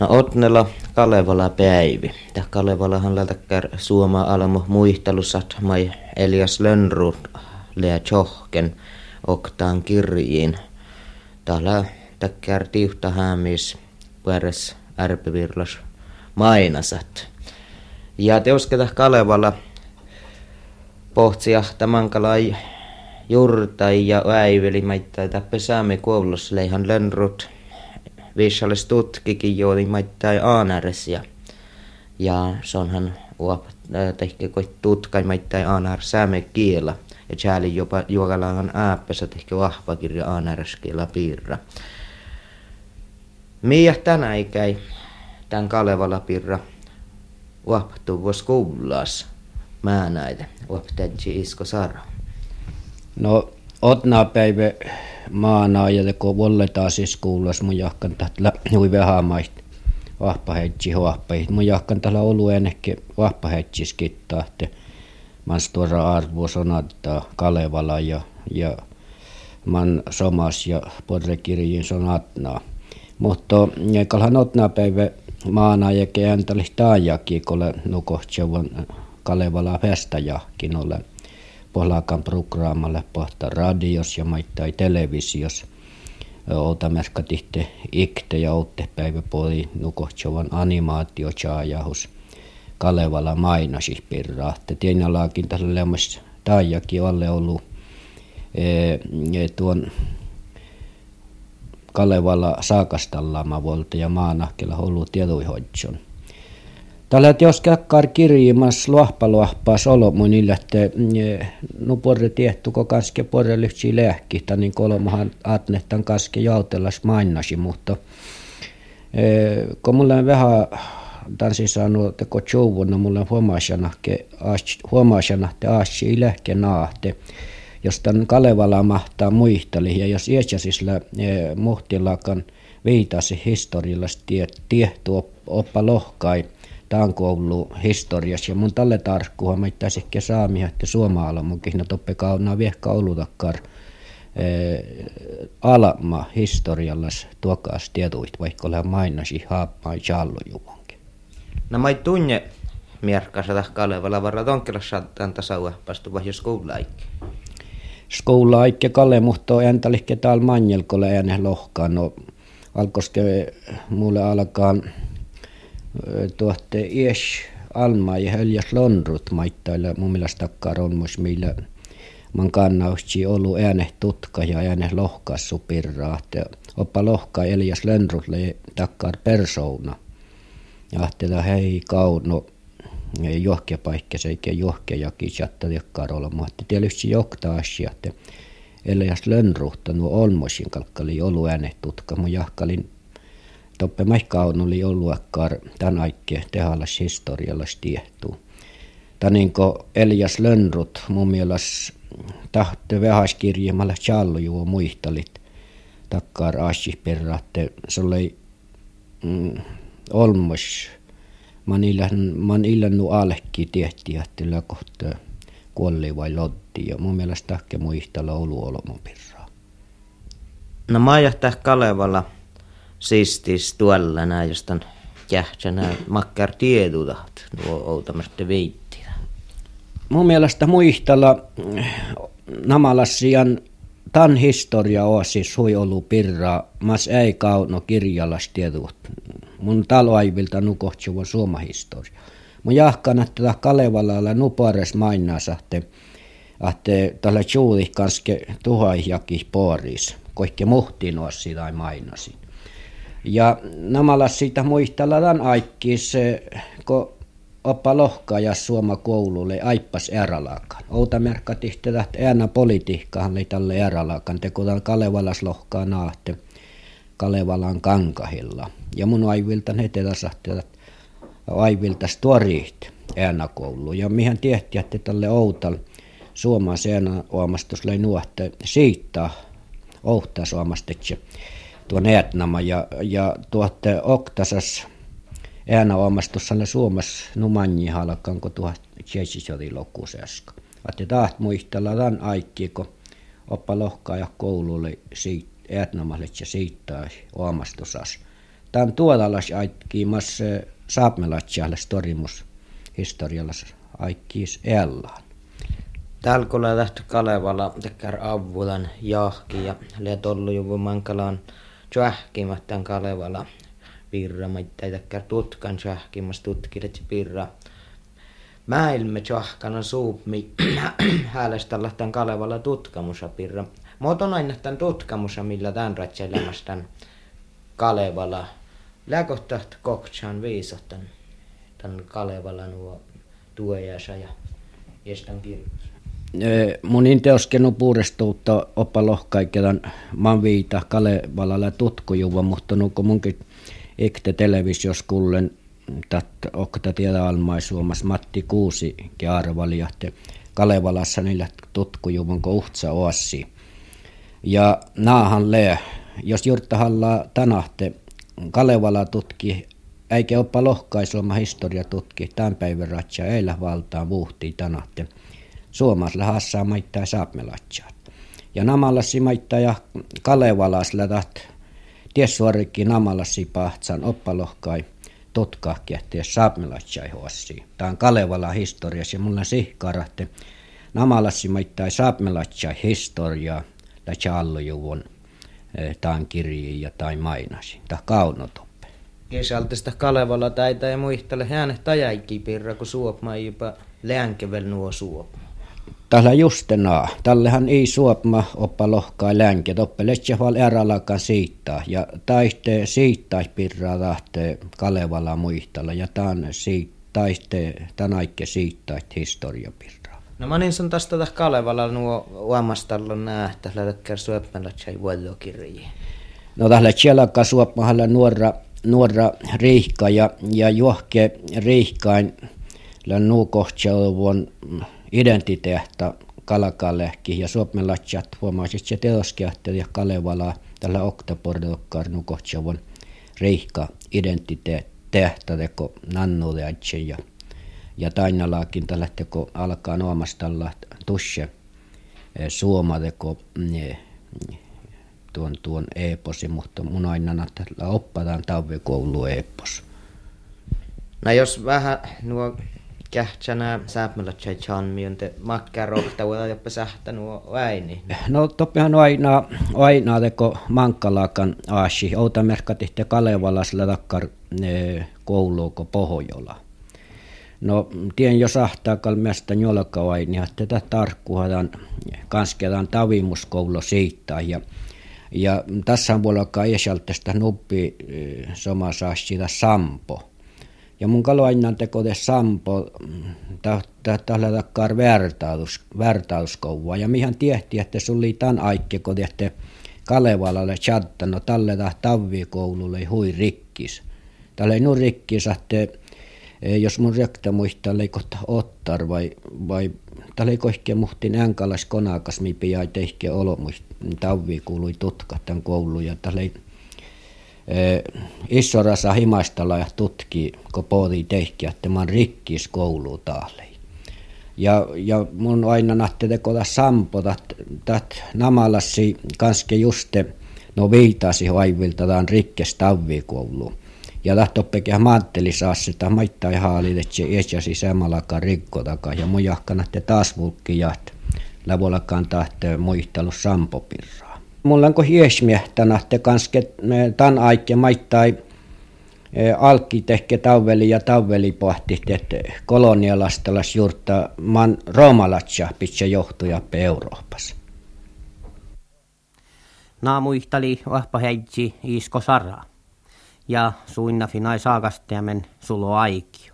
No Otnella Kalevala päivi. Tää Kalevalahan lätäkkär suoma almu muistelusat mai Elias Lönnrut lea Tjohken oktaan kirjiin. Täällä täkkär tiuhta häämis pueres ärpivirlas mainasat. Ja teusketa Kalevala pohtsia tämän kalai jurtai ja väiveli maittai tappe saami koulussa leihan Lönnrut viisales tutkikin jooli maittai aanäres ja, ja se onhan uop tehkä koit tutkai maittai aanar sääme kiela ja täällä jopa juokalaan ääppässä kirja aanäres kiela piirra. Miä tänä ikäi tän Kalevala piirra uoptu vuos kuulas mä näitä uoptäjä isko sara. No otnaa päivä maana ja kun volletaan siis kuulas mun jahkan tällä hui vähämait vahpahetsi huoppait. Mun jahkan tällä ollut ennenkin vahpahetsi skittaa, että man tuossa arvo sonattaa Kalevala ja, ja man somas ja porrekirjin sonatnaa. Mutta kalhan otnaa päivä maana ja kääntäli taajakin, kun nukohtsevan Kalevala festajakin olen polakan programmalle pohta radios ja maittai televisiossa. Outa merkka tihte ikte ja outte päivä poli nukohtsovan animaatio chaajahus. Kalevala mainasi pirraa. Te tienalaakin tällä lemmas taijakin alle ollut e, tuon Kalevala saakastallama volta ja maanahkella ollut tiedoihodjon. Tällä jos käkkar kirjimas luahpaluahpaas olomun että no porre tiehtuko kanske porre lyhtsi lääkki, niin kolmahan atnehtan kanske jautelas mainasi, mutta e, kun mulla on vähän tansi saanut teko jouvuna, mulla on huomaasana, että aassi ilähke naahte, jos tämän Kalevala mahtaa muisteli, ja jos iäsisillä e, muhtilakan viitasi historiallisesti tiehtu oppa lohkai, ollut historiassa. Ja mun tälle tarkkuha mä ittäis ehkä saami, että suomaalla mun kihna toppe kaunaa viehka olutakkar eh, alma historiallas tuokaas tietuit, vaikka ole mainasi haappaan jallojuvonkin. No mä tunne mierkkasata Kalevalla varra tonkelassa tämän tasaua pastu vai skoulaikki. Skoulaikki Kalle muhto entälihke täällä manjelkolle ääne lohkaan. No alkoske mulle alkaan tuotte ies alma ja höljas lonrut maittailla mun mielestä takkaronmus millä man kannaustsi ollut ääne tutka ja ääne lohkassu pirraa. Oppa lohka Elias Lönnrutle takkar persoona. Ahtela hei kauno johkia paikka eikä johkia jaki chatta jakkaar olla mutta tietysti jokta että Elias Lönnruhta nuo olmosin kalkkali ollut ääne tutka mun jahkalin toppe on oli akkaar tän aikke tehallas historiallas tiehtuu. Tän niin Elias Lönnrut mun mielestä tahte vähäiskirjimalla juo muistalit takkaar aasi perraatte se oli mm, olmos man illan man illannu alekki tiehti että kohta kuolli vai lotti ja mun mielestä tahke muistella oluolomon pirraa. No mä Kalevalla sistis tuolla nää jostain kähtsänä makkar tiedutat nuo outamasta veittiä. Mun mielestä muistella namalassian tan historia on siis hui ollut pirraa, mas ei kauno kirjallas tiedut. Mun taloaivilta nukohtsuva suoma historia. Mun että Kalevalalla nupares mainaa että tällä juuri kanske tuhaijakin poris, koikke muhtiin ossi tai mainasin. Ja namalla siitä muistellaan aikkis, kun oppa lohkaa suoma koululle aippas eralaakan. Outa merkka tihtellä, että äänä politiikkahan oli tälle eralaakan, te kun Kalevalas lohkaa naahte Kalevalan kankahilla. Ja mun aivilta ne tetäsahti, että aivilta storiit äänä koulu. Ja mihän tiehti, että tälle outal suomaan seenä omastus löi nuotte siitä ouhtaa suomastetsi tuon Eetnama ja, ja tuotte Oktasas äänäomastussa Suomessa numanji halkan, kun tuhat oli lokuseska. Että taht muistella tämän aikki, kun oppa lohkaa ja koululle siitä Eetnamalle ja siitä omastusas tämän tuodalas aikkiimas saapmelatsialle storimus historiallas aikkiis ellaan. Tälkola lähti Kalevala tekär avulan jahki ja le tollu juvu mankalaan tjähkimättään Kalevala pirra, mutta ei tekär tutkan tjähkimässä tutkilet pirra. Mäilme tjahkana suupmi häälestä tämän Kalevala tutkamusa pirra. Muoton aina tämän tutkamusa, millä tämän ratselemasta Kalevala. Läkohtaht koktsan viisottan tämän Kalevala nuo tuojasa ja jestan kirjoitus mun inteoskenu puurestuutta oppa lohkaikelan man viita Kalevalalla tutkujuva, mutta nuko munkin ikte televisiossa kullen tat okta tiedä almai suomas Matti Kuusi arvalijahte Kalevalassa niillä tutkujuvan ko uhtsa oassi. Ja naahan le, jos hallaa tänahte Kalevala tutki eikä oppa lohkaisuoma historia tutki. Tämän päivän ratsia eillä valtaan vuhtii tänahte suomasla hassaa maittaa saapmelatsaat. Ja namallassi maittaa ja Kalevalas lätät tiessuorikki namallassi pahtsan oppalohkai tutkahki, että saapmelatsai huossi. Tämä on Kalevala historiassa ja mulla sihkarahte namalassi maittaa saapmelatsai historiaa la challujuvun eh, taan kirjiin ja tai mainasi. Tämä kaunotoppe. Kesältä Kalevala täitä ja muistele hänet tajaikin pirra, kun suopma jopa läänkevel nuo suopma. Tällä justenaa. Tällähän ei suopma oppa lohkaa länke. Toppe val eralakan siittaa. Ja taiste siittaa pirraa tahte Kalevala muistella. Ja tämän siit, taiste tänaikke siittaa historia pirraa. No mä niin sun tästä Kalevala nuo uomastalla nähtä. Lähdekään suopmalla tjai vuodokirjiin. No tällä tjelakka suopmahalla nuora, nuora riihka ja, ja juohke riihkain nuukohtsauvon identiteetta kalakalehki ja suomalaisjat huomaisit se teoskiahte ja Kalevala tällä oktapordokkaan nukohtsavon reikka identiteettä teko nannuleatse ja ja tainalaakin tällä teko alkaa nuomastalla tusse e, suoma teko tuon, tuon eposi, mutta mun aina tällä oppataan tavvikoulu epos. No jos vähän nuo kähtsänä sääpmällä tjäjän myönte makkaa rohta uudella jopa sähtä nuo väini. No toppihan aina, aina teko mankkalakan aasi. Outa merkkatihte Kalevalasla takkar kouluuko Pohjola. No tien jo sahtaa kalmeesta njolka vaini, että tätä tarkkuhadan kanskedan tavimuskoulu siitä ja ja tässä on puolella esaltesta nuppi soma saa sitä sampo ja mun kaloinnan teko de sampo tällä takkaan vertaus, vertauskouvaa. Ja mihän tiehti, että se oli tämän aikke, kun tehty Kalevalalle chatta, no tälle tavvikoululle hui rikkis. Tälle ei rikkis, että jos mun rekta muistaa leikota ottar vai, vai tälle ei kohke muhtin änkalas konakas, mi pijai tehke olo muist, tavvi kuului tutkat tämän koulu ja tälle ei Issorassa himastalla ja tutki, kun pohtii tehkiä, että mä rikkis koulu taalle. Ja, ja mun aina nähti tekoda sampo, että namalassi kanske juste no viitasi vaivilta tämän rikkes tavvikouluun. Ja lähtöppekin mantteli saa sitä maittaa ja haalit, että se iäsi rikko takaa. Ja mun jahkana taas vulkki ja lävolakaan tahte muistelu sampopirraa mulla on hiesmiehtänä te kanske tan aikke maittai e, alkki tehke tavveli ja tavveli pohti, että kolonialastalas juurta man roomalatsa pitse johtuja Euroopassa. Naamuihtali vahpa heitsi isko saraa ja suinna finai saakasteamen sulo aikio.